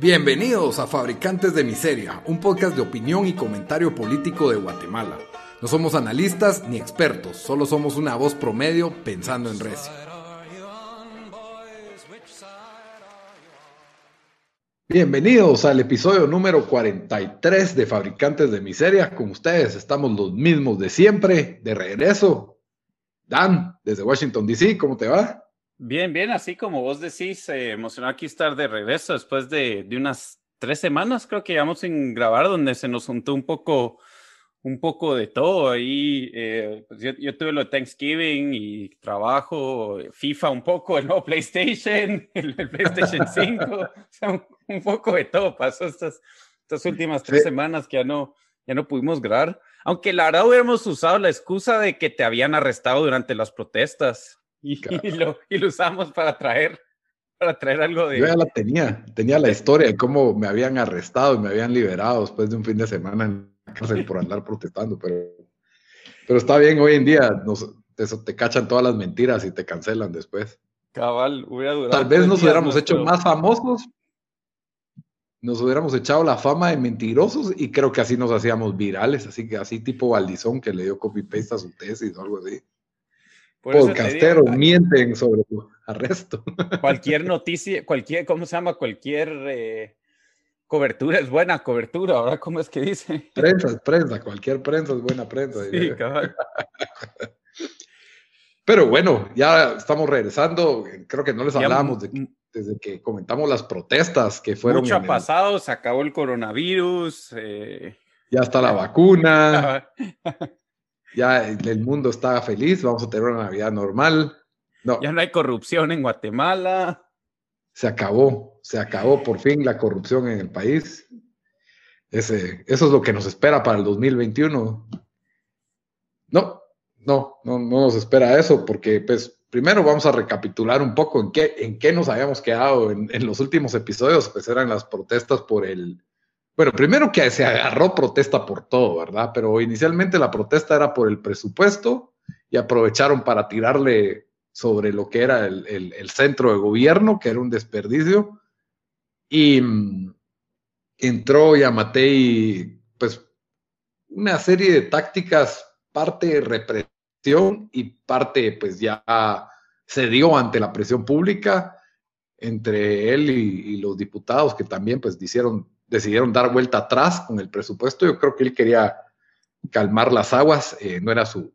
Bienvenidos a Fabricantes de Miseria, un podcast de opinión y comentario político de Guatemala. No somos analistas ni expertos, solo somos una voz promedio pensando en recio. Bienvenidos al episodio número 43 de Fabricantes de Miseria. Con ustedes estamos los mismos de siempre, de regreso. Dan, desde Washington, D.C., ¿cómo te va? Bien, bien, así como vos decís, eh, emocionado aquí estar de regreso después de, de, unas tres semanas, creo que llevamos sin grabar, donde se nos juntó un poco, un poco de todo. Ahí eh, pues yo, yo, tuve lo de Thanksgiving y trabajo, FIFA un poco, el nuevo PlayStation, el, el PlayStation 5, o sea, un, un, poco de todo pasó estas, estas últimas tres sí. semanas que ya no, ya no pudimos grabar. Aunque la verdad hubiéramos usado la excusa de que te habían arrestado durante las protestas. Y, y, lo, y, lo, usamos para traer, para traer algo de... Yo ya la tenía, tenía la historia de cómo me habían arrestado y me habían liberado después de un fin de semana en la cárcel por andar protestando, pero, pero está bien, hoy en día nos, eso, te cachan todas las mentiras y te cancelan después. Cabal, hubiera durado. Tal vez nos hubiéramos hecho más famosos, nos hubiéramos echado la fama de mentirosos y creo que así nos hacíamos virales, así que así tipo Valdizón que le dio copy-paste a su tesis o algo así. Por Podcasteros digo, mienten sobre tu arresto. Cualquier noticia, cualquier, ¿cómo se llama? Cualquier eh, cobertura es buena cobertura, ¿ahora cómo es que dice? Prensa es prensa, cualquier prensa es buena prensa. Sí, cabal. Pero bueno, ya estamos regresando. Creo que no les hablábamos de, desde que comentamos las protestas que fueron. Mucho ha pasado, el... se acabó el coronavirus. Eh... Ya está la vacuna. ya el mundo está feliz, vamos a tener una Navidad normal. No. Ya no hay corrupción en Guatemala. Se acabó, se acabó por fin la corrupción en el país. Ese, eso es lo que nos espera para el 2021. No, no, no, no nos espera eso, porque pues primero vamos a recapitular un poco en qué, en qué nos habíamos quedado en, en los últimos episodios, pues eran las protestas por el, bueno, primero que se agarró protesta por todo, ¿verdad? Pero inicialmente la protesta era por el presupuesto y aprovecharon para tirarle sobre lo que era el, el, centro de gobierno, que era un desperdicio. Y mmm, entró Yamatei, pues, una serie de tácticas, parte represión y parte, pues, ya se dio ante la presión pública entre él y, y los diputados que también, pues, hicieron decidieron dar vuelta atrás con el presupuesto. Yo creo que él quería calmar las aguas, eh, no era su...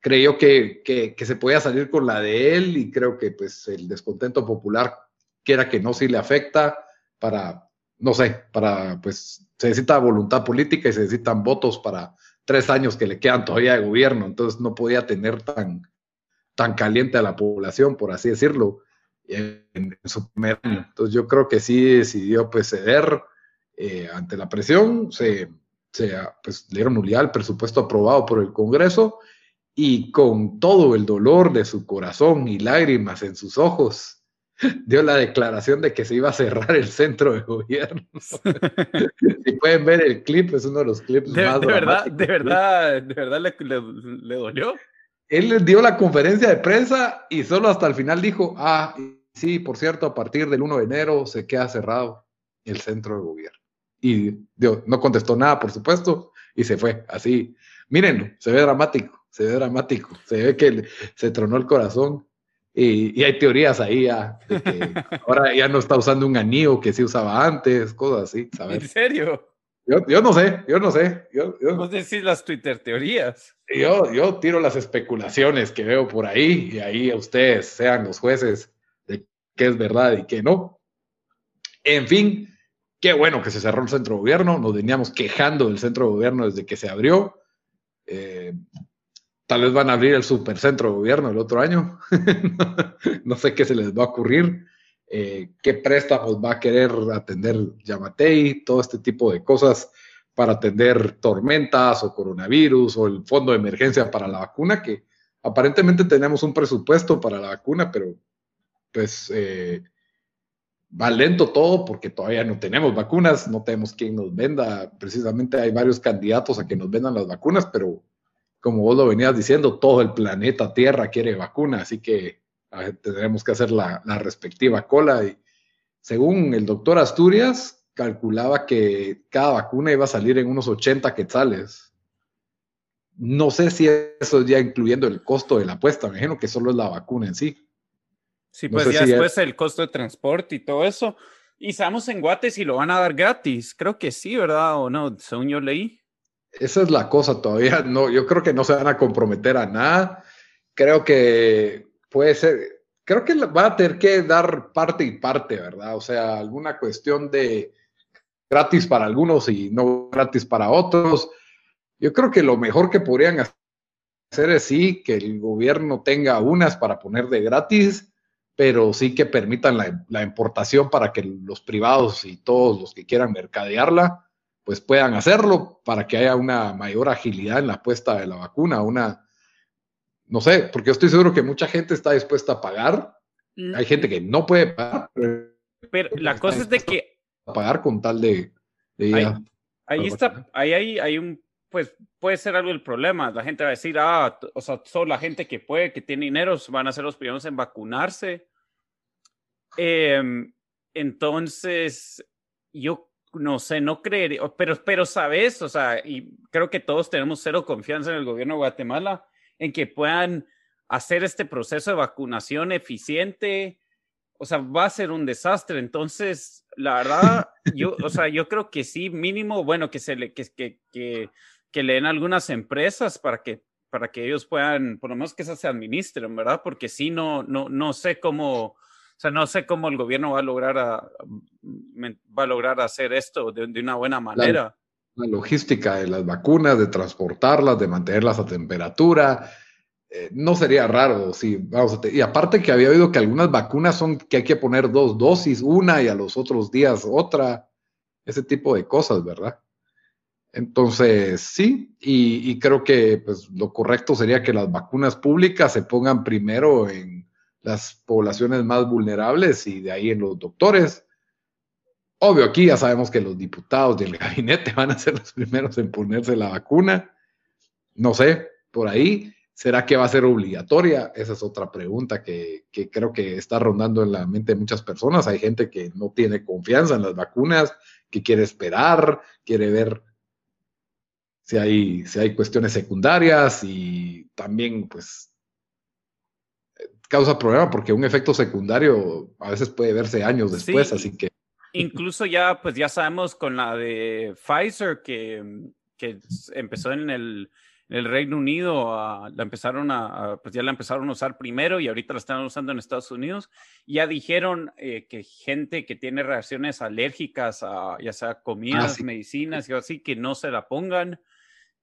Creyó que, que, que, se podía salir con la de él y creo que pues el descontento popular, quiera que no, sí le afecta para, no sé, para, pues se necesita voluntad política y se necesitan votos para tres años que le quedan todavía de gobierno, entonces no podía tener tan, tan caliente a la población, por así decirlo, en, en su primer año. Entonces yo creo que sí decidió pues ceder, eh, ante la presión, se, se pues, le dieron nulidad al presupuesto aprobado por el Congreso y con todo el dolor de su corazón y lágrimas en sus ojos, dio la declaración de que se iba a cerrar el centro de gobierno. si pueden ver el clip, es uno de los clips de, más de verdad, de verdad, de verdad le, le, le dolió. Él dio la conferencia de prensa y solo hasta el final dijo, ah, sí, por cierto, a partir del 1 de enero se queda cerrado el centro de gobierno y digo, no contestó nada, por supuesto, y se fue así. Mírenlo, se ve dramático, se ve dramático, se ve que le, se tronó el corazón. Y, y, hay teorías ahí ya, de que ahora ya no está usando un anillo que sí usaba antes, cosas así, ¿sabes? ¿En serio? Yo, yo no sé, yo no sé. Yo, yo, Vos decís las Twitter teorías. Yo, yo tiro las especulaciones que veo por ahí y ahí ustedes sean los jueces de qué es verdad y qué no. En fin, Qué bueno que se cerró el centro de gobierno, nos veníamos quejando del centro de gobierno desde que se abrió. Eh, tal vez van a abrir el supercentro de gobierno el otro año. no sé qué se les va a ocurrir. Eh, qué préstamos va a querer atender Yamatei, todo este tipo de cosas para atender tormentas o coronavirus o el fondo de emergencia para la vacuna, que aparentemente tenemos un presupuesto para la vacuna, pero pues eh, va lento todo porque todavía no tenemos vacunas, no tenemos quien nos venda. Precisamente hay varios candidatos a que nos vendan las vacunas, pero como vos lo venías diciendo, todo el planeta Tierra quiere vacuna, así que tendremos que hacer la, la, respectiva cola. Y según el doctor Asturias, calculaba que cada vacuna iba a salir en unos 80 quetzales. No sé si eso ya incluyendo el costo de la apuesta, me imagino que solo es la vacuna en sí. Sí, pues ya después el costo de transporte y todo eso. Y estamos en Guate si lo van a dar gratis. Creo que sí, ¿verdad? O no, según yo leí. Esa es la cosa todavía. No, yo creo que no se van a comprometer a nada. Creo que puede ser, creo que va a tener que dar parte y parte, ¿verdad? O sea, alguna cuestión de gratis para algunos y no gratis para otros. Yo creo que lo mejor que podrían hacer es sí que el gobierno tenga unas para poner de gratis, pero sí que permitan la, importación para que los privados y todos los que quieran mercadearla, pues puedan hacerlo para que haya una mayor agilidad en la puesta de la vacuna, una, no sé, porque estoy seguro que mucha gente está dispuesta a pagar, mm. hay gente que no puede pagar, pero, la cosa es de que... A pagar con tal de... ahí, está, ahí hay, hay un pues puede ser algo el problema. La gente va a decir, ah, o sea, solo la gente que puede, que tiene dinero, van a ser los primeros en vacunarse. Em, entonces, yo no sé, no creería, pero, pero sabes, o sea, y creo que todos tenemos cero confianza en el gobierno de Guatemala en que puedan hacer este proceso de vacunación eficiente. O sea, va a ser un desastre. Entonces, la verdad, yo, o sea, yo creo que sí, mínimo, bueno, que se le, que, que, que que le den algunas empresas para que, para que ellos puedan, por lo menos que esas se administren, ¿verdad? Porque si no, no, no sé cómo, o sea, no sé cómo el gobierno va a lograr, a, va a lograr hacer esto de, una buena manera. La, logística de las vacunas, de transportarlas, de mantenerlas a temperatura, eh, no sería raro, sí, vamos a y aparte que había oído que algunas vacunas son que hay que poner dos dosis, una y a los otros días otra, ese tipo de cosas, ¿verdad? Entonces, sí, y, creo que pues, lo correcto sería que las vacunas públicas se pongan primero en las poblaciones más vulnerables y de ahí en los doctores. Obvio, aquí ya sabemos que los diputados del gabinete van a ser los primeros en ponerse la vacuna. No sé, por ahí. ¿Será que va a ser obligatoria? Esa es otra pregunta que, que creo que está rondando en la mente de muchas personas. Hay gente que no tiene confianza en las vacunas, que quiere esperar, quiere ver si hay, si hay cuestiones secundarias y también, pues, causa problema porque un efecto secundario a veces puede verse años después, así que... Incluso ya, pues ya sabemos con la de Pfizer que, que empezó en el, el Reino Unido, la empezaron a, pues ya la empezaron a usar primero y ahorita la están usando en Estados Unidos. Ya dijeron eh, que gente que tiene reacciones alérgicas a ya sea comidas, ah, medicinas y así, que no se la pongan.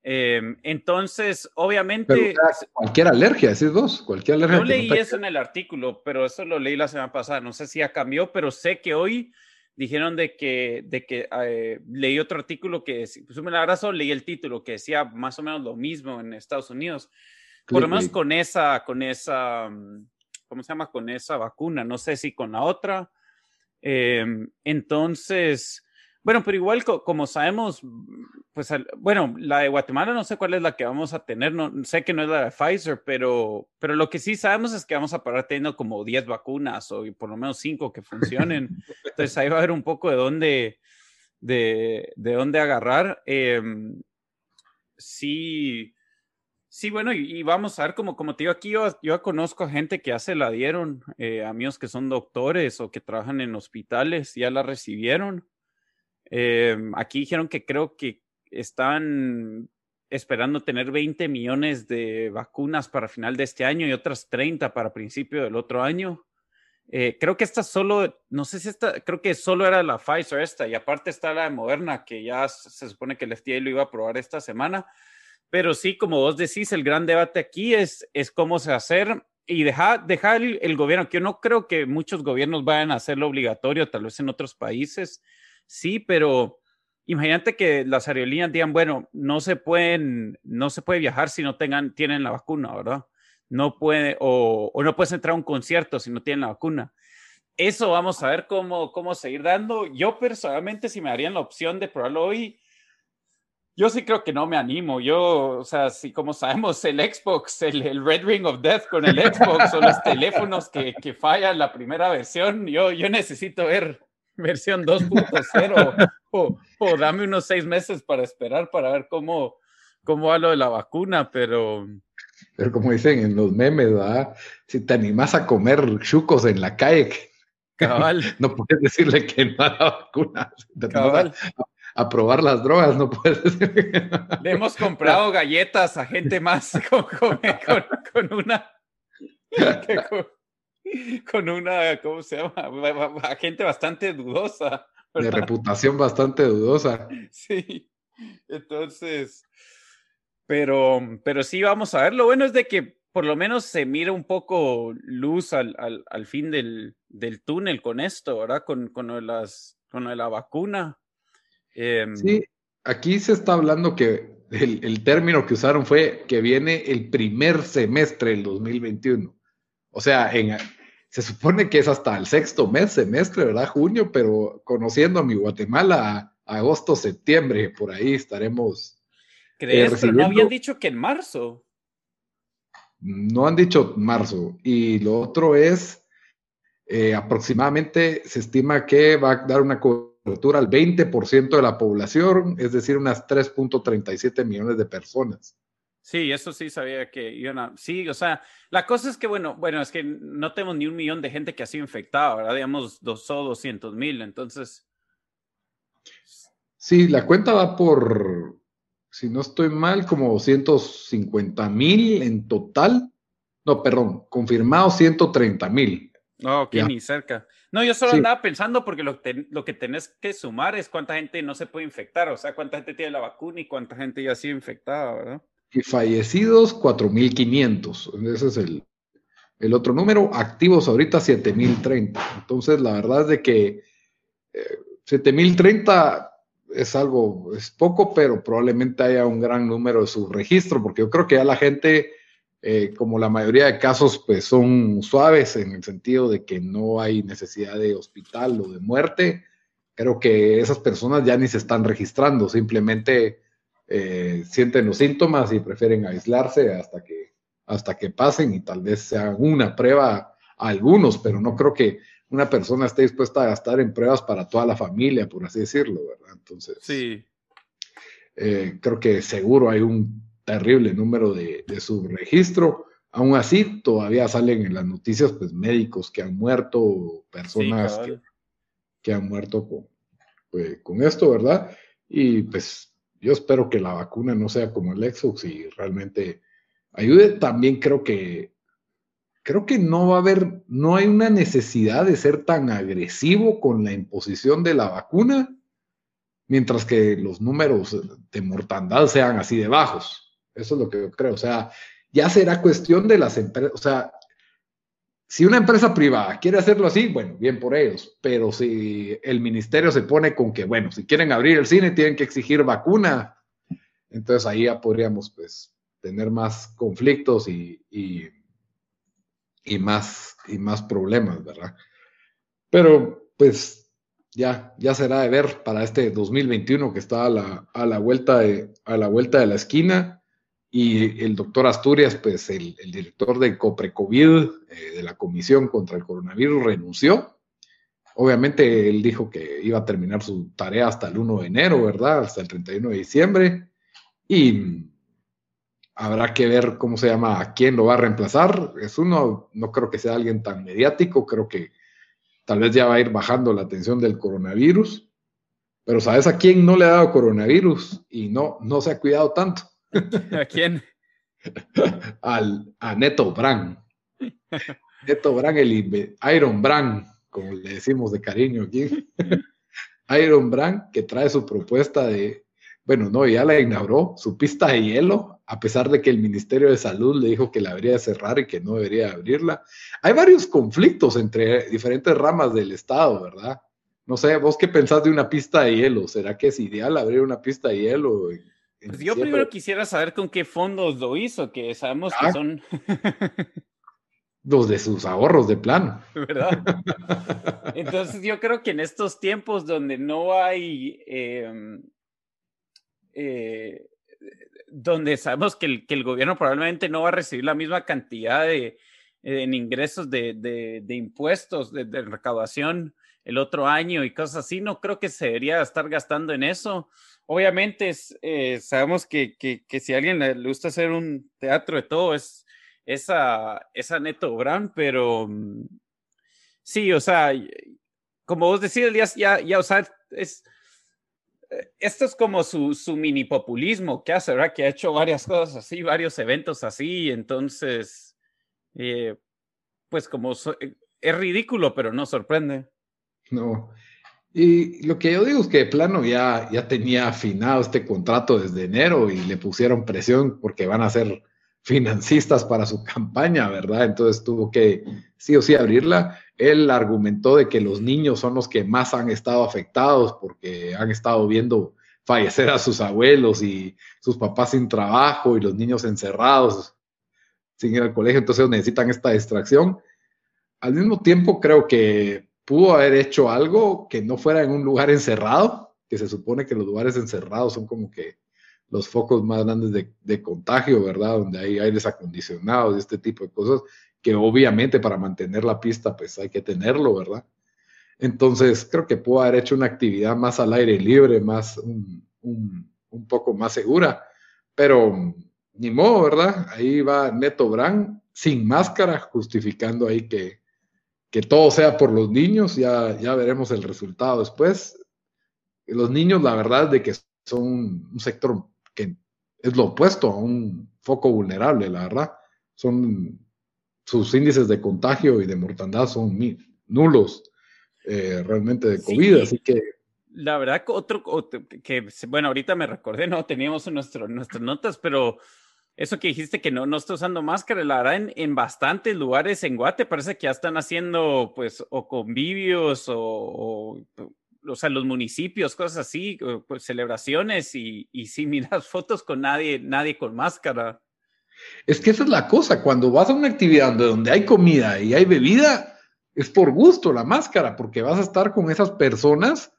Em, entonces, obviamente. cualquier alergia, decís vos, cualquier alergia. No leí eso en el artículo, pero eso lo leí la semana pasada. No sé si ya cambió, pero sé que hoy dijeron de que, de que eh, leí otro artículo que, pues me la abrazo, leí el título que decía más o menos lo mismo en Estados Unidos. Por lo menos con esa, con esa, mm, ¿cómo se llama? Con esa vacuna. No sé si con la otra. Em, entonces bueno, pero igual como sabemos, pues bueno, la de Guatemala no sé cuál es la que vamos a tener, no sé que no es la de Pfizer, pero, pero lo que sí sabemos es que vamos a parar teniendo como 10 vacunas o por lo menos 5 que funcionen. Entonces ahí va a haber un poco de dónde, de, de dónde agarrar. Em, sí, sí, bueno, y, vamos a ver, como, como te digo, aquí yo, yo conozco a gente que ya se la dieron, eh, amigos que son doctores o que trabajan en hospitales, ya la recibieron. Eh, aquí dijeron que creo que están esperando tener 20 millones de vacunas para final de este año y otras 30 para principio del otro año. Eh, creo que esta solo, no sé si esta, creo que solo era la Pfizer esta y aparte está la de Moderna que ya se supone que el FDA lo iba a aprobar esta semana. Pero sí, como vos decís, el gran debate aquí es, es cómo se hacer y dejar deja el, el, gobierno, que yo no creo que muchos gobiernos vayan a hacerlo obligatorio, tal vez en otros países, sí, pero imagínate que las aerolíneas digan, bueno, no se pueden, no se puede viajar si no tengan, tienen la vacuna, ¿verdad? No puede, o, no puedes entrar a un concierto si no tienen la vacuna. Eso vamos a ver cómo, cómo seguir dando. Yo personalmente, si me darían la opción de probarlo hoy, yo sí creo que no me animo. Yo, o sea, si como sabemos, el Xbox, el, Red Ring of Death con el Xbox o los teléfonos que, que fallan la primera versión, yo, yo necesito ver versión 2.0 o, o, dame unos seis meses para esperar para ver cómo, cómo va lo de la vacuna, pero... Pero como dicen en los memes, ¿verdad? Si te animas a comer chucos en la calle, Cabal. no puedes decirle que no a la vacuna. Cabal. A, probar las drogas, no puedes decir Le hemos comprado galletas a gente más con, con, una... Con, una, ¿cómo se llama? A gente bastante dudosa. De reputación bastante dudosa. Sí. Entonces, pero, pero sí, vamos a ver. Lo bueno es de que por lo menos se mira un poco luz al, al, al fin del, del, túnel con esto, ¿verdad? Con, con, las, con la vacuna. Em, sí, aquí se está hablando que el, el, término que usaron fue que viene el primer semestre del 2021. O sea, en, se supone que es hasta el sexto mes, semestre, ¿verdad? Junio, pero conociendo a mi Guatemala, agosto, septiembre, por ahí estaremos ¿Crees? Pero no habían dicho que en marzo. No han dicho marzo. Y lo otro es, eh, aproximadamente se estima que va a dar una cobertura al 20% de la población, es decir, unas 3.37 millones de personas. Sí, eso sí sabía que iban a... Sí, o sea, la cosa es que, bueno, bueno, es que no tenemos ni un millón de gente que ha sido infectada, ¿verdad? Digamos, dos o 200 mil, entonces... Sí, la cuenta va por, si no estoy mal, como 150 mil en total. No, perdón, confirmado 130 mil. No, que ni cerca. No, yo solo andaba pensando porque lo, lo, que tenés que sumar es cuánta gente no se puede infectar, o sea, cuánta gente tiene la vacuna y cuánta gente ya ha sido infectada, ¿verdad? Y fallecidos, 4.500. Ese es el, el otro número. Activos ahorita, 7.030. Entonces, la verdad es de que eh, 7.030 es algo, es poco, pero probablemente haya un gran número de subregistro, porque yo creo que ya la gente, eh, como la mayoría de casos, pues son suaves en el sentido de que no hay necesidad de hospital o de muerte. Creo que esas personas ya ni se están registrando, simplemente eh, sienten los síntomas y prefieren aislarse hasta que, hasta que pasen y tal vez se hagan una prueba a algunos, pero no creo que una persona esté dispuesta a gastar en pruebas para toda la familia, por así decirlo, ¿verdad? Entonces, sí. Eh, creo que seguro hay un terrible número de, subregistro. Aún así, todavía salen en las noticias, pues, médicos que han muerto, personas que, han muerto con, pues, con esto, ¿verdad? Y pues yo espero que la vacuna no sea como el Exox y realmente ayude. También creo que creo que no va a haber, no hay una necesidad de ser tan agresivo con la imposición de la vacuna, mientras que los números de mortandad sean así de bajos. Eso es lo que yo creo. O sea, ya será cuestión de las empresas, o sea, si una empresa privada quiere hacerlo así, bueno, bien por ellos, pero si el ministerio se pone con que, bueno, si quieren abrir el cine tienen que exigir vacuna, entonces ahí ya podríamos pues tener más conflictos y y más, y más problemas, ¿verdad? Pero pues ya, ya será de ver para este 2021 que está a la, a la, vuelta, de, a la vuelta de la esquina. Y el doctor Asturias, pues el, director de COPRECOVID, eh, de la Comisión contra el Coronavirus, renunció. Obviamente él dijo que iba a terminar su tarea hasta el 1 de enero, ¿verdad? Hasta el 31 de diciembre. Y Habrá que ver cómo se llama, a quién lo va a reemplazar. Es uno, no creo que sea alguien tan mediático, creo que tal vez ya va a ir bajando la atención del coronavirus. Pero ¿sabes a quién no le ha dado coronavirus y no, no se ha cuidado tanto? ¿A quién? Al, a Neto Brand. Neto Brand, el Iron Brand, como le decimos de cariño aquí. Iron Brand, que trae su propuesta de, bueno, no, ya la inauguró, su pista de hielo a pesar de que el Ministerio de Salud le dijo que la debería cerrar y que no debería abrirla. Hay varios conflictos entre diferentes ramas del Estado, ¿verdad? No sé, vos qué pensás de una pista de hielo? ¿Será que es ideal abrir una pista de hielo? Pues yo primero quisiera saber con qué fondos lo hizo, que sabemos que ah. son... los de sus ahorros de plano. ¿Verdad? Entonces yo creo que en estos tiempos donde no hay... Em, eh, donde sabemos que el, que el, gobierno probablemente no va a recibir la misma cantidad de, en ingresos de, de, impuestos, de, recaudación, el otro año y cosas así. No creo que se debería estar gastando en eso. Obviamente, eh, sabemos que, si a alguien le, gusta hacer un teatro de todo, es esa, Neto Brand, pero mm, sí, o sea, como vos decís, ya, ya, o sea, es, eh, esto es como su, mini populismo que hace, ¿verdad? Que ha hecho varias cosas así, varios eventos así, entonces, eh, pues como es ridículo, pero no sorprende. No. Y lo que yo digo es que de plano ya, ya tenía afinado este contrato desde enero y le pusieron presión porque van a ser financistas para su campaña, ¿verdad? Entonces tuvo que sí o sí abrirla. Él argumentó de que los niños son los que más han estado afectados porque han estado viendo fallecer a sus abuelos y sus papás sin trabajo y los niños encerrados sin ir al colegio, entonces necesitan esta distracción. Al mismo tiempo, creo que pudo haber hecho algo que no fuera en un lugar encerrado, que se supone que los lugares encerrados son como que los focos más grandes de, contagio, ¿verdad? Donde hay aires acondicionados y este tipo de cosas, que obviamente para mantener la pista, pues hay que tenerlo, ¿verdad? Entonces, creo que pudo haber hecho una actividad más al aire libre, más un, un poco más segura, pero ni modo, ¿verdad? Ahí va Neto Brand sin máscara, justificando ahí que, que todo sea por los niños, ya, ya veremos el resultado después. Los niños, la verdad, de que son un sector que es lo opuesto a un foco vulnerable, la verdad. Son sus índices de contagio y de mortandad son nulos eh, realmente de COVID, así que la verdad, otro, que, bueno, ahorita me recordé, no teníamos nuestro, nuestras notas, pero eso que dijiste que no, no está usando máscara, la verdad, en, en, bastantes lugares en Guate parece que ya están haciendo, pues, o convivios o, o, sea, los municipios, cosas así, pues, celebraciones y, y sí miras fotos con nadie, nadie con máscara. Es que esa es la cosa, cuando vas a una actividad donde hay comida y hay bebida, es por gusto la máscara, porque vas a estar con esas personas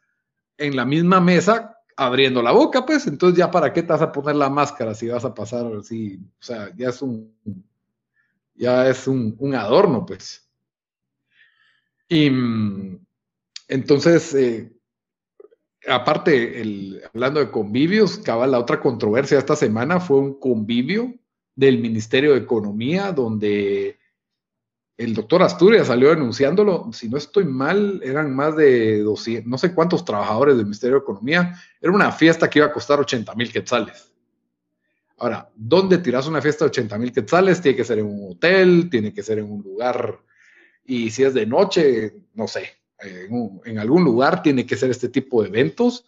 en la misma mesa abriendo la boca, pues, entonces ya para qué te vas a poner la máscara si vas a pasar así, o sea, ya es un, ya es un, adorno, pues. Y entonces, eh, aparte, el, hablando de convivios, cabal, la otra controversia esta semana fue un convivio del Ministerio de Economía donde el doctor Asturias salió denunciándolo, si no estoy mal, eran más de 200, no sé cuántos trabajadores del Ministerio de Economía, era una fiesta que iba a costar 80 mil quetzales. Ahora, ¿dónde tiras una fiesta de 80 mil quetzales? Tiene que ser en un hotel, tiene que ser en un lugar, y si es de noche, no sé, en, en algún lugar tiene que ser este tipo de eventos,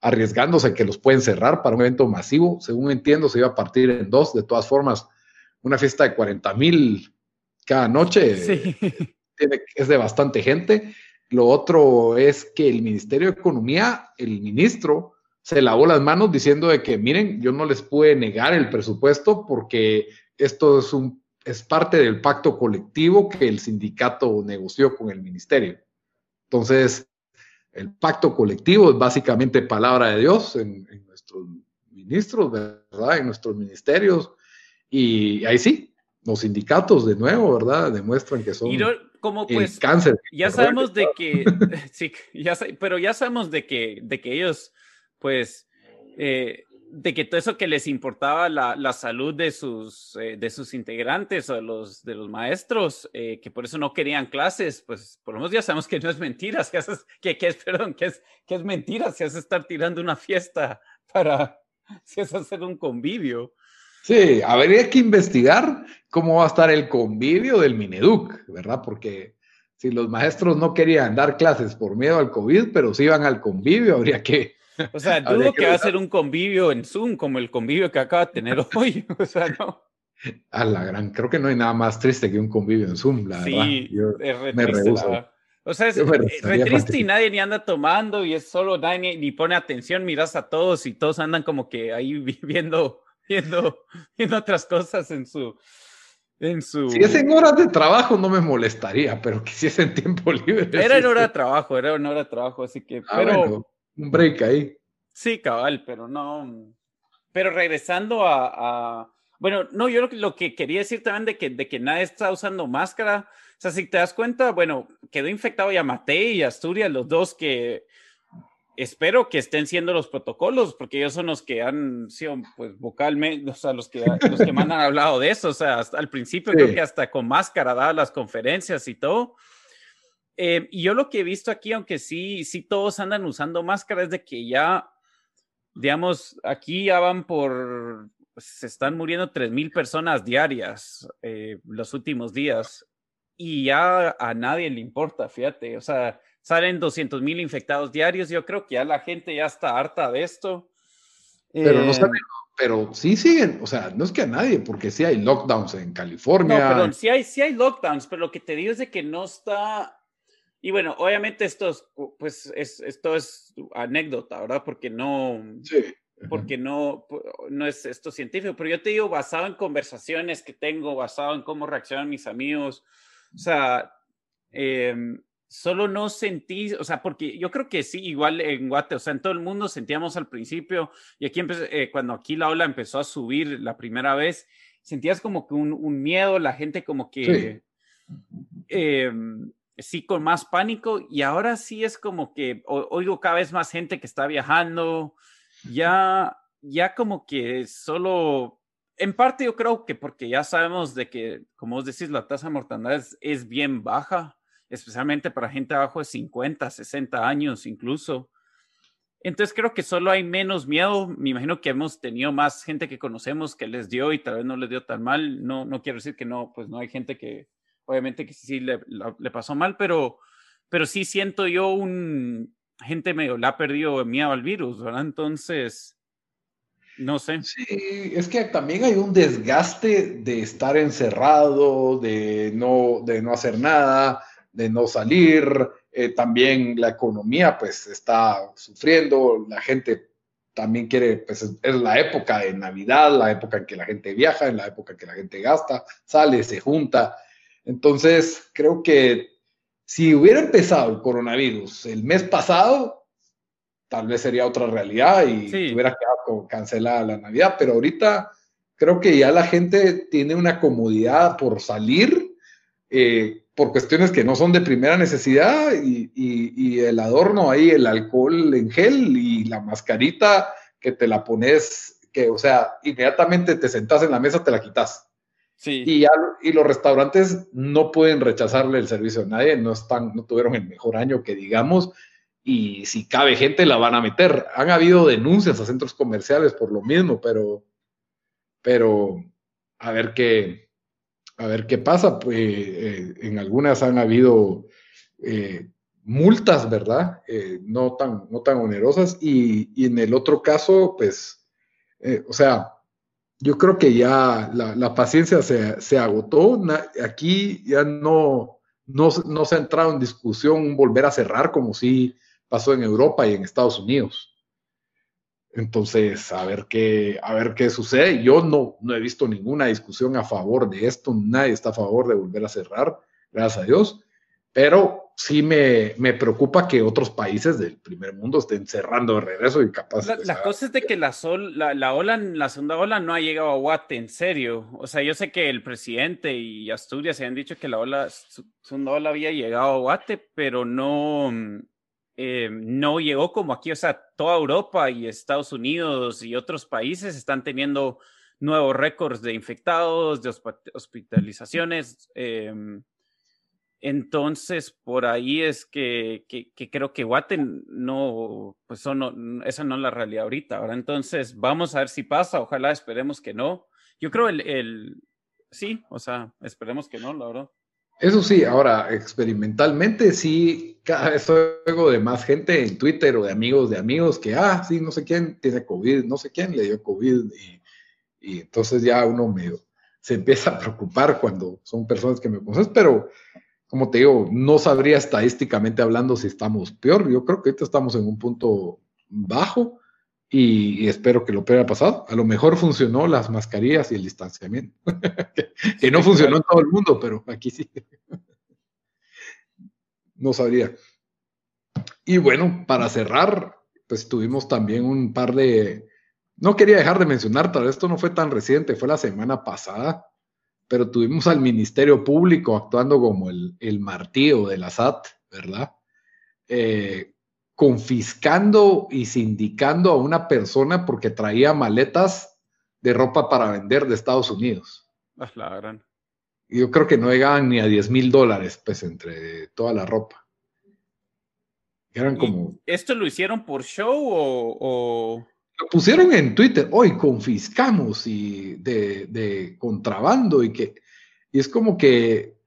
arriesgándose que los pueden cerrar para un evento masivo. Según entiendo, se iba a partir en dos, de todas formas, una fiesta de 40 mil cada noche. es de bastante gente. Lo otro es que el Ministerio de Economía, el ministro, se lavó las manos diciendo de que, miren, yo no les pude negar el presupuesto porque esto es, un, es parte del pacto colectivo que el sindicato negoció con el ministerio. Entonces, el pacto colectivo es básicamente palabra de Dios en, en nuestros ministros, ¿verdad? En nuestros ministerios. Y ahí sí, los sindicatos de nuevo, ¿verdad? Demuestran que son como pues, cáncer. Ya sabemos de que, sí, ya, pero ya sabemos de que, de que ellos, pues, eh, de que todo eso que les importaba la, la salud de sus, eh, de sus integrantes o de los, de los maestros, eh, que por eso no querían clases, pues por lo menos ya sabemos que no es mentira, que, que, que, es, perdón, que es, que es mentira, si hace estar tirando una fiesta para, si es hacer un convivio. Sí, habría que investigar cómo va a estar el convivio del Mineduc, ¿verdad? Porque si los maestros no querían dar clases por miedo al COVID, pero si iban al convivio, habría que... O sea, dudo que, va a ser un convivio en Zoom como el convivio que acaba de tener hoy. O sea, no. A la gran, creo que no hay nada más triste que un convivio en Zoom, la sí, es re me O sea, es re triste y nadie ni anda tomando y es solo nadie ni pone atención, miras a todos y todos andan como que ahí viviendo viendo, viendo otras cosas en su, en su... Si es en horas de trabajo no me molestaría, pero que si es en tiempo libre. Era en hora de trabajo, era en hora de trabajo, así que... Ah, pero... un break ahí. Sí, cabal, pero no... Pero regresando a, Bueno, no, yo lo, lo, que quería decir también de que, de que nadie está usando máscara, sea, si te das cuenta, bueno, quedó infectado Yamate y Asturias, los dos que espero que estén siendo los protocolos, porque ellos son los que han sido, pues, vocalmente, o sea, los que, los que más han hablado de eso, o sea, hasta al principio creo que hasta con máscara, dadas las conferencias y todo. Eh, y yo lo que he visto aquí, aunque sí, sí todos andan usando máscara, es de que ya, digamos, aquí ya van por, se están muriendo 3.000 personas diarias eh, los últimos días y ya a nadie le importa, fíjate, o sea, salen 200 mil infectados diarios. Yo creo que ya la gente ya está harta de esto. Pero no saben, eh, pero sí siguen, o sea, no es que a nadie, porque sí hay lockdowns en California. No, perdón, sí hay, sí hay lockdowns, pero lo que te digo es de que no está. Y bueno, obviamente esto es, pues, es, esto es anécdota, ¿verdad? Porque no. Sí. Porque no, no es esto científico, pero yo te digo, basado en conversaciones que tengo, basado en cómo reaccionan mis amigos, o sea, eh, solo no sentí, o sea, porque yo creo que sí, igual en Guate, o sea, en todo el mundo sentíamos al principio, y aquí eh, cuando aquí la ola empezó a subir la primera vez, sentías como que un, miedo, la gente como que em, sí. con más pánico, y ahora sí es como que oigo cada vez más gente que está viajando, ya, ya como que solo en parte yo creo que porque ya sabemos de que, como vos decís, la tasa de mortalidad es bien baja especialmente para gente abajo de 50, 60 años incluso. Entonces creo que solo hay menos miedo. Me imagino que hemos tenido más gente que conocemos que les dio y tal vez no les dio tan mal. No, no quiero decir que no, pues no hay gente que obviamente que sí le, le pasó mal, pero, pero sí siento yo un gente medio la ha perdido miedo al virus, ¿verdad? Entonces, no sé. Sí, es que también hay un desgaste de estar encerrado, de no, de no hacer nada de no salir, eh, también la economía pues está sufriendo, la gente también quiere, pues es la época de Navidad, la época en que la gente viaja, en la época en que la gente gasta, sale, se junta. Entonces, creo que si hubiera empezado el coronavirus el mes pasado, tal vez sería otra realidad y hubiera quedado cancelada la Navidad, pero ahorita creo que ya la gente tiene una comodidad por salir. Eh, por cuestiones que no son de primera necesidad y, el adorno ahí, el alcohol en gel y la mascarita que te la pones, que o sea, inmediatamente te sentás en la mesa, te la quitas. Sí. Y, y los restaurantes no pueden rechazarle el servicio a nadie, no, están, no tuvieron el mejor año que digamos, y si cabe gente la van a meter. Han habido denuncias a centros comerciales por lo mismo, pero, pero a ver qué, a ver qué pasa. Pues, eh, en algunas han habido eh, multas, ¿verdad? Eh, no, tan, no tan onerosas. Y, en el otro caso, pues, o sea, yo creo que ya la, paciencia se, agotó. aquí ya no, no, no se ha entrado en discusión volver a cerrar como si pasó en Europa y en Estados Unidos. Entonces, a ver qué, a ver qué sucede. Yo no, no he visto ninguna discusión a favor de esto, nadie está a favor de volver a cerrar, gracias a Dios, pero sí me, me preocupa que otros países del primer mundo estén cerrando de regreso y capaz. La, la cosa es de que la, sol, la, la, ola, la segunda ola no ha llegado a Guate, en serio. O sea, yo sé que el presidente y Asturias se han dicho que la ola, segunda ola había llegado a Guate, pero no eh, no llegó como aquí, o sea, toda Europa y Estados Unidos y otros países están teniendo nuevos récords de infectados, de hospitalizaciones. Em, entonces, por ahí es que, creo que Guate no, pues no, esa no es la realidad ahorita. Ahora, entonces, vamos a ver si pasa. Ojalá esperemos que no. Yo creo el, el sí, o sea, esperemos que no, la verdad. Eso sí, ahora experimentalmente sí, cada vez oigo de más gente en Twitter o de amigos de amigos que, ah, sí, no sé quién tiene COVID, no sé quién le dio COVID y, entonces ya uno se empieza a preocupar cuando son personas que me conocen, pero como te digo, no sabría estadísticamente hablando si estamos peor. Yo creo que ahorita estamos en un punto bajo y, espero que lo haya pasado. A lo mejor funcionó las mascarillas y el distanciamiento, que, no funcionó en todo el mundo, pero aquí sí. no sabría. Y bueno, para cerrar, pues tuvimos también un par de... No quería dejar de mencionar, tal vez esto no fue tan reciente, fue la semana pasada. pero tuvimos al Ministerio Público actuando como el, el martillo de la SAT, ¿verdad? Eh, confiscando y sindicando a una persona porque traía maletas de ropa para vender de Estados Unidos. Ah, la gran. Yo creo que no llegaban ni a 10 mil dólares, pues, entre toda la ropa. Eran como. ¿Esto lo hicieron por show o.? Lo pusieron en Twitter. Hoy confiscamos y de, de, contrabando y que. Y es como que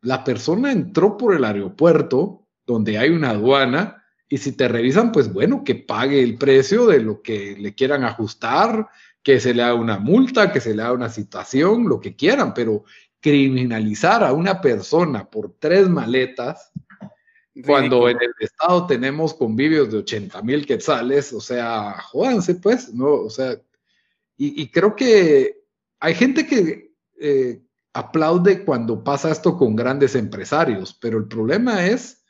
la persona entró por el aeropuerto, donde hay una aduana, y si te revisan, pues bueno, que pague el precio de lo que le quieran ajustar, que se le haga una multa, que se le haga una citación, lo que quieran, pero criminalizar a una persona por tres maletas, cuando en el Estado tenemos convivios de 80 mil quetzales, o sea, jódanse pues, ¿no? O sea, y, creo que hay gente que eh, aplaude cuando pasa esto con grandes empresarios, pero el problema es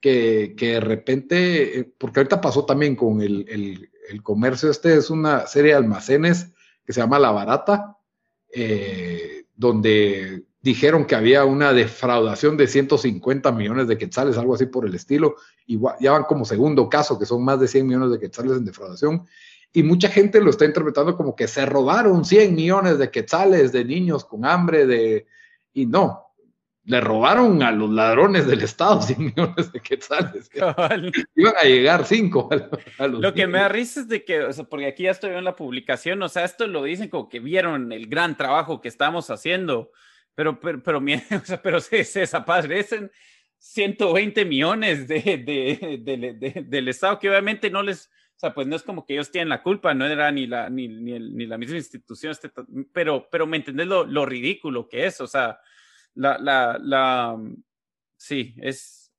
que, de repente, eh, porque ahorita pasó también con el, comercio, este es una serie de almacenes que se llama La Barata, eh, donde dijeron que había una defraudación de 150 millones de quetzales, algo así por el estilo, y ya van como segundo caso, que son más de 100 millones de quetzales en defraudación, y mucha gente lo está interpretando como que se robaron 100 millones de quetzales de niños con hambre, de... y no, le robaron a los ladrones del Estado 100 millones de quetzales. Iban a llegar 5 Lo que me da risa es de que, o sea, porque aquí ya estoy en la publicación, o sea, esto lo dicen como que vieron el gran trabajo que estamos haciendo, pero, pero, pero, o sea, pero se, se desaparecen 120 millones de, de, del Estado, que obviamente no les, o sea, pues no es como que ellos tienen la culpa, no era ni la, ni, ni, ni la misma institución, este, pero, pero me entendés lo, lo, ridículo que es, o sea, la, la, la, sí, es,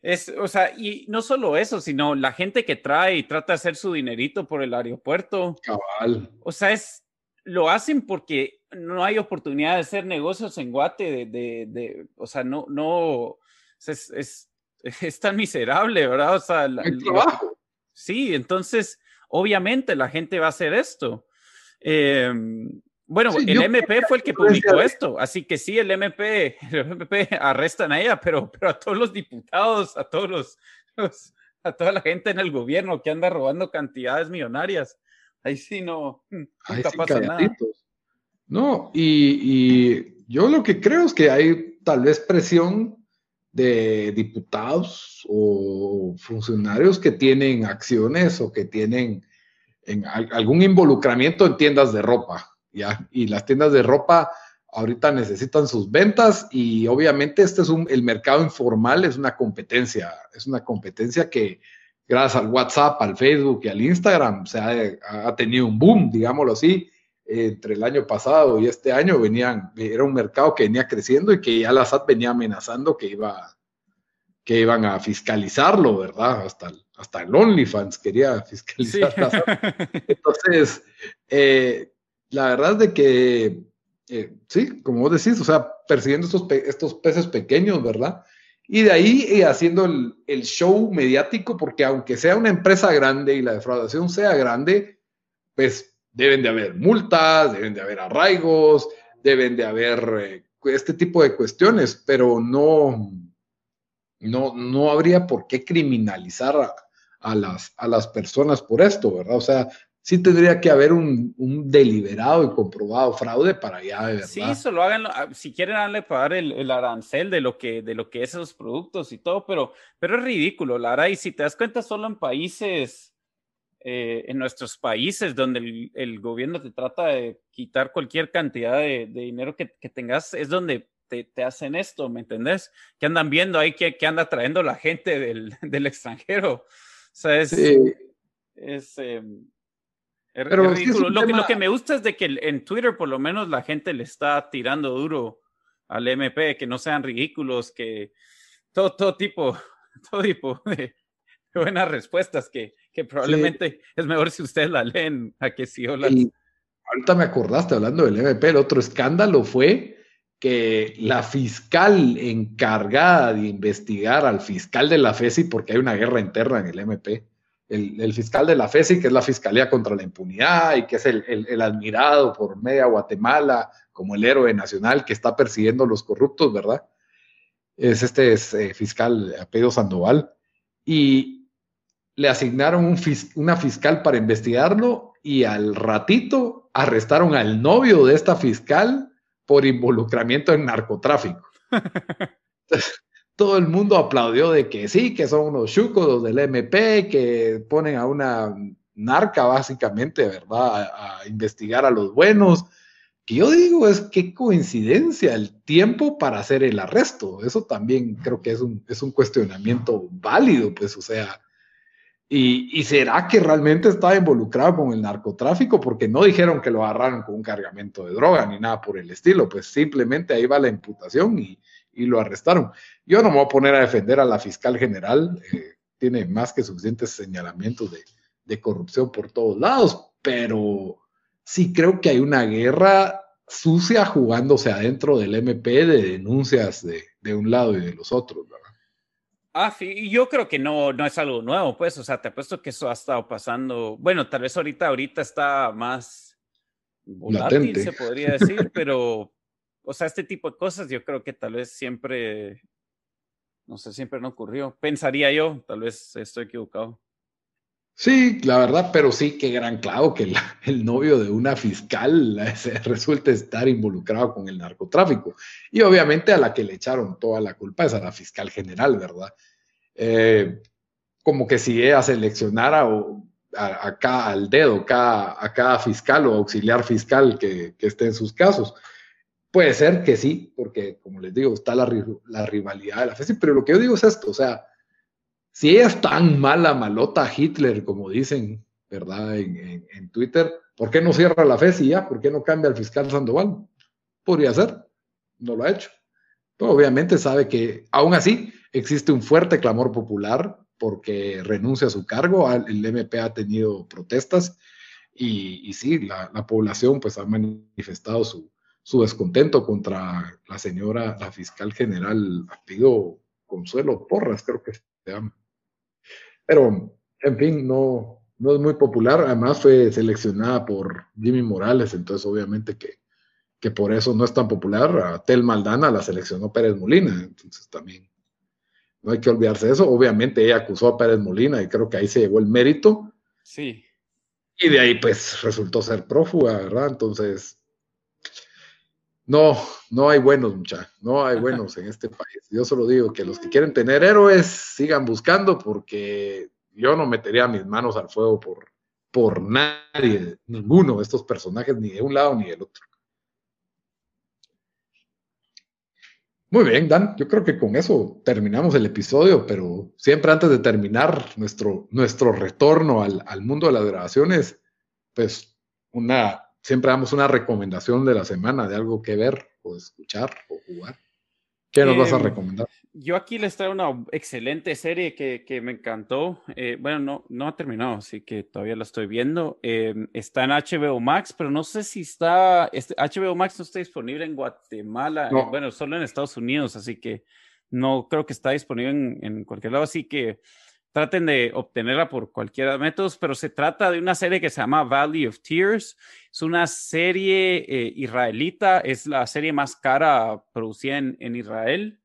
es, o sea, y no solo eso, sino la gente que trae y trata de hacer su dinerito por el aeropuerto. Cabal. O sea, es, lo hacen porque no hay oportunidad de hacer negocios en Guate, de, de, de o sea, no, no, es, es, es, tan miserable, ¿verdad? O sea, el trabajo. Sí, entonces, obviamente la gente va a hacer esto. Eh, bueno, el MP fue el que publicó esto, así que sí, el MP, el MP arrestan a ella, pero, pero a todos los diputados, a todos los, los, a toda la gente en el gobierno que anda robando cantidades millonarias, ahí sí no, nunca pasa nada. No, y, y, yo lo que creo es que hay tal vez presión de diputados o funcionarios que tienen acciones o que tienen en algún involucramiento en tiendas de ropa, ¿ya? Y las tiendas de ropa ahorita necesitan sus ventas y obviamente este es un, el mercado informal es una competencia, es una competencia que gracias al WhatsApp, al Facebook y al Instagram se ha, ha tenido un boom, digámoslo así, entre el año pasado y este año venían, era un mercado que venía creciendo y que ya la SAT venía amenazando que iba que iban a fiscalizarlo, ¿verdad? Hasta, hasta el OnlyFans quería fiscalizar. Entonces, eh, la verdad es de que, eh, sí, como vos decís, o sea, persiguiendo estos, estos peces pequeños, ¿verdad? Y de ahí eh, haciendo el, show mediático, porque aunque sea una empresa grande y la defraudación sea grande, pues deben de haber multas, deben de haber arraigos, deben de haber eh, este tipo de cuestiones, pero no, no, no habría por qué criminalizar a, las, a las personas por esto, ¿verdad? O sea, sí tendría que haber un, deliberado y comprobado fraude para ya de verdad. Sí, solo háganlo, ah, si quieren darle pagar el, el, arancel de lo que de lo que es esos productos y todo, pero, pero es ridículo, Lara, y si te das cuenta solo en países eh, en nuestros países donde el, gobierno te trata de quitar cualquier cantidad de, dinero que, tengas, es donde te, hacen esto, ¿me entendés? Que andan viendo ahí que, anda trayendo la gente del, extranjero. O sea, es, es, ridículo. lo, que, lo que me gusta es de que en Twitter por lo menos la gente le está tirando duro al MP, que no sean ridículos, que todo, todo tipo, todo tipo de buenas respuestas que, que probablemente es mejor si ustedes la leen a que si yo la... ahorita me acordaste hablando del MP, el otro escándalo fue que la fiscal encargada de investigar al fiscal de la FESI, porque hay una guerra interna en el MP, el, fiscal de la FESI, que es la Fiscalía contra la Impunidad y que es el, admirado por media Guatemala como el héroe nacional que está persiguiendo a los corruptos, ¿verdad? Es este es, eh, fiscal apellido Sandoval. Y le asignaron un una fiscal para investigarlo y al ratito arrestaron al novio de esta fiscal por involucramiento en narcotráfico. todo el mundo aplaudió de que sí, que son unos chucos del MP, que ponen a una narca básicamente, ¿verdad? A, investigar a los buenos. Que yo digo es qué coincidencia el tiempo para hacer el arresto. Eso también creo que es un, es un cuestionamiento válido, pues, o sea, y, y, será que realmente estaba involucrado con el narcotráfico? Porque no dijeron que lo agarraron con un cargamento de droga ni nada por el estilo, pues simplemente ahí va la imputación y, y lo arrestaron. Yo no me voy a poner a defender a la fiscal general, eh, tiene más que suficientes señalamientos de, corrupción por todos lados, pero sí creo que hay una guerra sucia jugándose adentro del MP de denuncias de, un lado y de los otros, ¿verdad? Ah, sí, yo creo que no, no es algo nuevo, pues, o sea, te apuesto que eso ha estado pasando, bueno, tal vez ahorita, ahorita está más volátil, se podría decir, pero, o sea, este tipo de cosas yo creo que tal vez siempre, no sé, siempre no ocurrió. Pensaría yo, tal vez estoy equivocado. Sí, la verdad, pero sí, qué gran clavo que el novio de una fiscal resulte estar involucrado con el narcotráfico. Y obviamente a la que le echaron toda la culpa es a la fiscal general, ¿verdad? Eh, como que si ella seleccionara o acá al dedo, a cada fiscal o auxiliar fiscal que, que esté en sus casos. Puede ser que sí, porque como les digo, está la, rivalidad de la FESI, pero lo que yo digo es esto, o sea, si ella es tan mala, malota Hitler, como dicen, ¿verdad? En, Twitter, ¿por qué no cierra la FESI ya? ¿Por qué no cambia al fiscal Sandoval? Podría ser, no lo ha hecho. Pero obviamente sabe que aún así existe un fuerte clamor popular porque renuncia a su cargo, el MP ha tenido protestas y, sí, la, la población pues ha manifestado su, su descontento contra la señora, la fiscal general pido Consuelo Porras, creo que se llama. Pero, en fin, no, no es muy popular. Además fue seleccionada por Jimmy Morales, entonces obviamente que, que por eso no es tan popular. A Tel Maldana la seleccionó Pérez Molina, entonces también no hay que olvidarse de eso. Obviamente ella acusó a Pérez Molina y creo que ahí se llegó el mérito. Sí. Y de ahí pues resultó ser prófuga, ¿verdad? Entonces, no, no hay buenos, muchachos, no hay buenos en este país. Yo solo digo que los que quieren tener héroes sigan buscando porque yo no metería mis manos al fuego por, por nadie, ninguno de estos personajes, ni de un lado ni del otro. Muy bien, Dan, yo creo que con eso terminamos el episodio, pero siempre antes de terminar nuestro, nuestro retorno al, al mundo de las grabaciones, pues una siempre damos una recomendación de la semana de algo que ver o escuchar o jugar. ¿Qué nos vas a em, recomendar? Yo aquí les traigo una excelente serie que, que me encantó. Eh, bueno, no, no ha terminado, así que todavía la estoy viendo. Em, está en HBO Max, pero no sé si está. Este, HBO Max no está disponible en Guatemala. Eh, bueno, solo en Estados Unidos, así que no creo que está disponible en, en cualquier lado. Así que traten de obtenerla por cualquiera de métodos, pero se trata de una serie que se llama Valley of Tears. Es una serie eh, israelita, es la serie más cara producida en, Israel.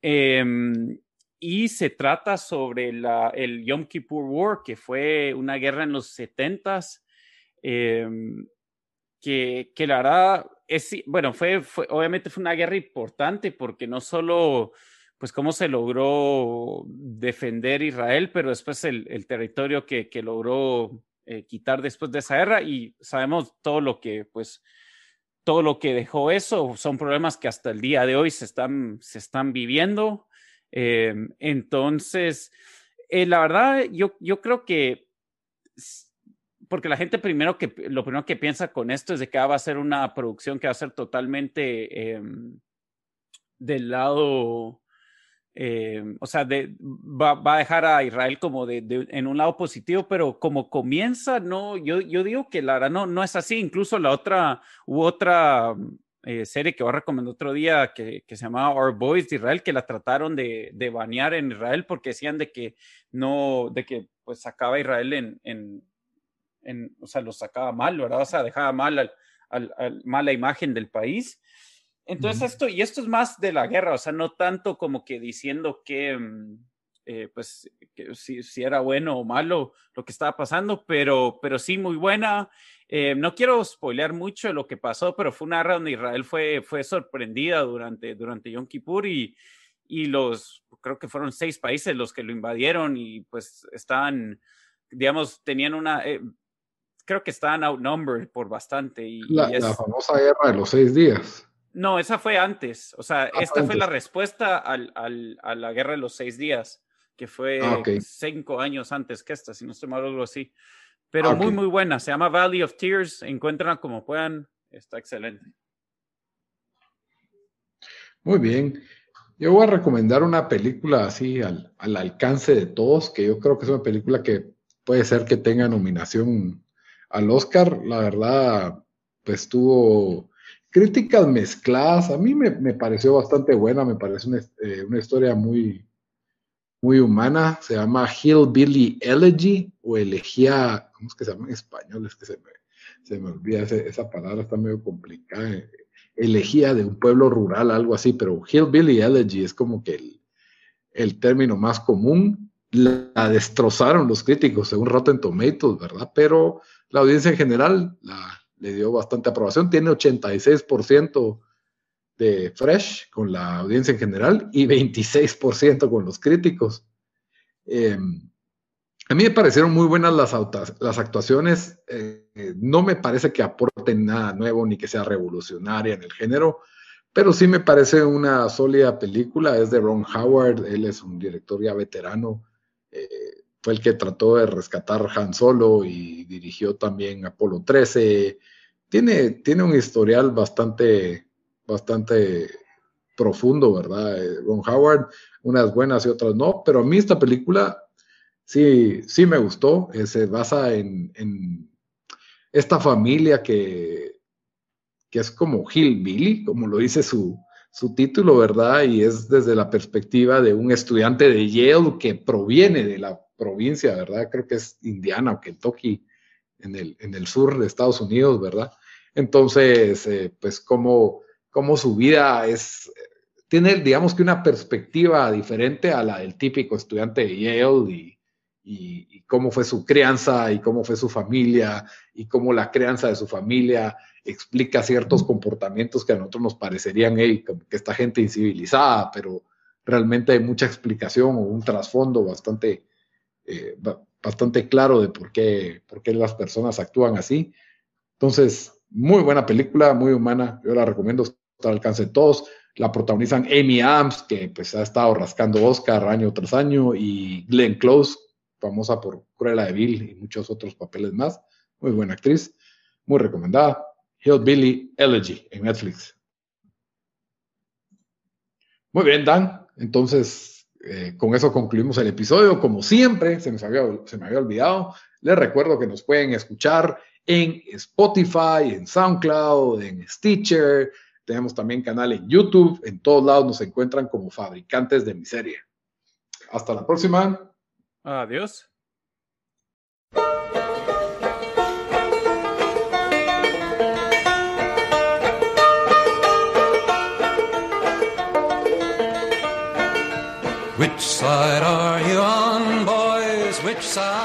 Em, y se trata sobre la, el Yom Kippur War, que fue una guerra en los 70s, em, que, que, la verdad es, bueno, fue, fue, obviamente fue una guerra importante porque no solo pues cómo se logró defender Israel, pero después el, territorio que, logró eh, quitar después de esa guerra y sabemos todo lo que, pues, todo lo que dejó eso, son problemas que hasta el día de hoy se están, se están viviendo. Em, entonces, eh, la verdad, yo, yo creo que porque la gente primero que lo primero que piensa con esto es de que va a ser una producción que va a ser totalmente em, del lado eh, o sea, va, a dejar a Israel como de, en un lado positivo, pero como comienza, no, yo, digo que la verdad no, no es así. Incluso la otra, u otra eh, serie que voy a recomendar otro día que, se llamaba Our Boys de Israel, que la trataron de, de, banear en Israel porque decían de que no, de que pues sacaba Israel en, en, o sea, lo sacaba mal, ¿verdad? O sea, dejaba mal al, al, imagen del país. Entonces esto, y esto es más de la guerra, o sea, no tanto como que diciendo que, mm, eh, pues, si, si, era bueno o malo lo que estaba pasando, pero, pero sí muy buena. Eh, no quiero spoilear mucho lo que pasó, pero fue una guerra donde Israel fue, fue sorprendida durante, durante Yom Kippur y, y los, creo que fueron seis países los que lo invadieron y pues estaban, digamos, tenían una, eh, creo que estaban outnumbered por bastante. Y, la, famosa guerra de los seis días. No, esa fue antes. O sea, ah, esta fue la respuesta al, al, a la guerra de los seis días, que fue ah, cinco años antes que esta, si no estoy mal, algo así. Pero ah, muy, muy buena. Se llama Valley of Tears. Encuentran como puedan. Está excelente. Muy bien. Yo voy a recomendar una película así al, al alcance de todos, que yo creo que es una película que puede ser que tenga nominación al Oscar, la verdad, pues tuvo críticas mezcladas. A mí me, pareció bastante buena, me parece una, eh, historia muy, muy humana. Se llama Hillbilly Elegy o elegía, ¿cómo es que se llama en español? Es que se me, se me olvida esa palabra, está medio complicada. Elegía de un pueblo rural, algo así, pero Hillbilly Elegy es como que el, el término más común. La, destrozaron los críticos según Rotten Tomatoes, ¿verdad? Pero la audiencia en general le dio bastante aprobación, tiene 86% de fresh con la audiencia en general y 26% con los críticos. Em, a mí me parecieron muy buenas las, las actuaciones. Eh, no me parece que aporten nada nuevo ni que sea revolucionaria en el género, pero sí me parece una sólida película. Es de Ron Howard, él es un director ya veterano. Eh, fue el que trató de rescatar Han Solo y dirigió también Apolo 13. Tiene, tiene un historial bastante, bastante profundo, ¿verdad? Eh, Ron Howard, unas buenas y otras no, pero a mí esta película sí, sí me gustó. Eh, se basa en, esta familia que, que es como Hillbilly, como lo dice su, su título, ¿verdad? Y es desde la perspectiva de un estudiante de Yale que proviene de la provincia, ¿verdad? Creo que es Indiana o Kentucky, en el, en el sur de Estados Unidos, ¿verdad? Entonces, eh, pues como, como su vida es, tiene, digamos que una perspectiva diferente a la del típico estudiante de Yale y, y, cómo fue su crianza y cómo fue su familia y cómo la crianza de su familia explica ciertos comportamientos que a nosotros nos parecerían, hey, como que esta gente incivilizada, pero realmente hay mucha explicación o un trasfondo bastante eh, bastante claro de por qué, por qué las personas actúan así. Entonces, muy buena película, muy humana, yo la recomiendo, al alcance de todos. La protagonizan Amy Adams, que pues ha estado rascando Oscar año tras año, y Glenn Close, famosa por Cruella de Vil y muchos otros papeles más. Muy buena actriz, muy recomendada. Hillbilly Elegy en Netflix. Muy bien, Dan. Entonces, eh, con eso concluimos el episodio. Como siempre, se, había, se me había olvidado. Les recuerdo que nos pueden escuchar en Spotify, en SoundCloud, en Stitcher. Tenemos también canal en YouTube. En todos lados nos encuentran como fabricantes de miseria. Hasta la próxima. Adiós. Which side are you on, boys? Which side?